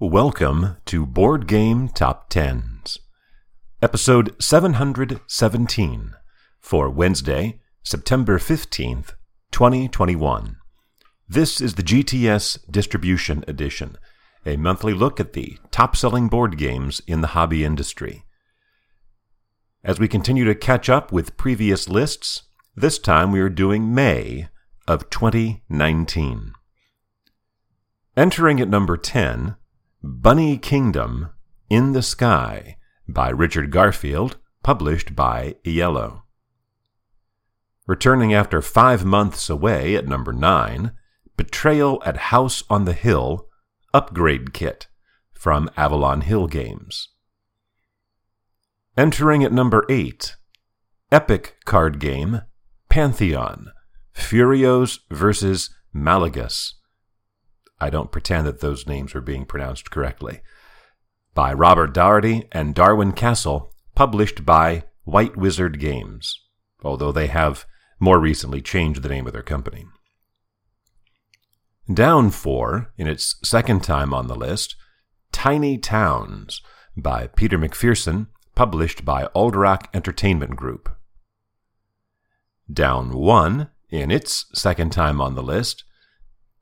Welcome to Board Game Top Tens, episode 717 for Wednesday, September 15th, 2021. This is the GTS Distribution Edition, a monthly look at the top selling board games in the hobby industry. As we continue to catch up with previous lists, this time we are doing May of 2019. Entering at number 10, Bunny Kingdom in the Sky by Richard Garfield, published by IELLO. Returning after five months away at number 9, Betrayal at House on the Hill Upgrade Kit from Avalon Hill Games. Entering at number 8, Epic Card Game Pantheon Furios versus Malagas. I don't pretend that those names are being pronounced correctly. By Robert Dougherty and Darwin Kastle, published by White Wizard Games, although they have more recently changed the name of their company. Down four, in its second time on the list, Tiny Towns by Peter McPherson, published by Alderac Entertainment Group. Down one, in its second time on the list,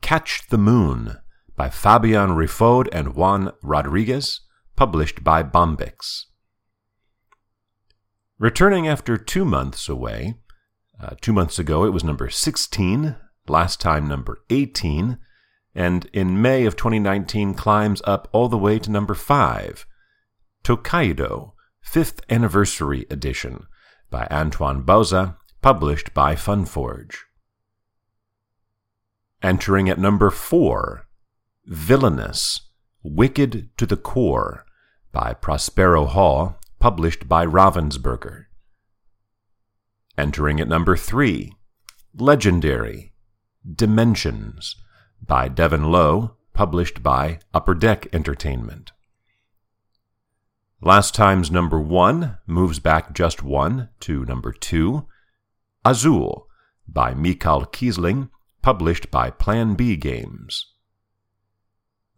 Catch the Moon by Fabien Riffaud and Juan Rodriguez, published by Bombyx. Returning after two months away, uh, two months ago it was number 16, last time number 18, and in May of 2019 climbs up all the way to number 5, Tokaido, 5th Anniversary Edition by Antoine Bauza, published by Funforge. Entering at number 4, Villainous, Wicked to the Core by Prospero Hall, published by Ravensburger. Entering at number 3, Legendary, Dimensions by Devin Low, published by Upper Deck Entertainment. Last time's number 1 moves back just one to number 2, Azul by Mikhail Kiesling, published by Plan B Games.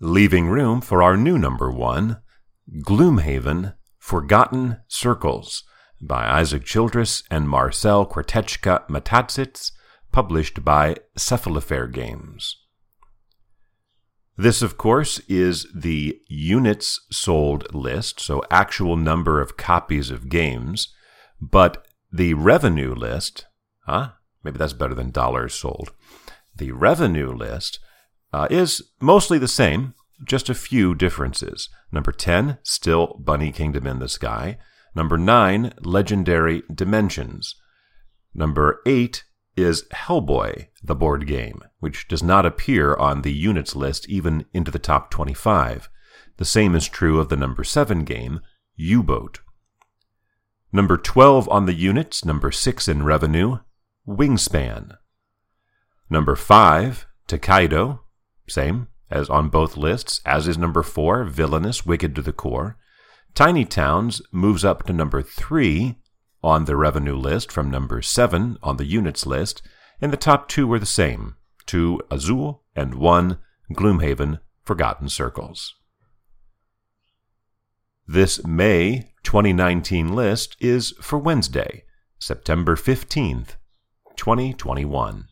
Leaving room for our new number one, Gloomhaven Forgotten Circles by Isaac Childres and Marcel Cwertetschka Matatsits, published by Cephalofair Games. This, of course, is the units sold list, so actual number of copies of games, but the revenue list, huh? Maybe that's better than dollars sold. The revenue list uh, is mostly the same, just a few differences. Number 10, still Bunny Kingdom in the Sky. Number 9, Legendary Dimensions. Number 8 is Hellboy, the board game, which does not appear on the units list even into the top 25. The same is true of the number 7 game, U Boat. Number 12 on the units, number 6 in revenue, Wingspan. Number 5, Tokaido, same as on both lists, as is number 4, Villainous, Wicked to the Core. Tiny Towns moves up to number 3 on the revenue list from number 7 on the units list, and the top two were the same, 2 Azul and 1 Gloomhaven, Forgotten Circles. This May 2019 list is for Wednesday, September 15th, 2021.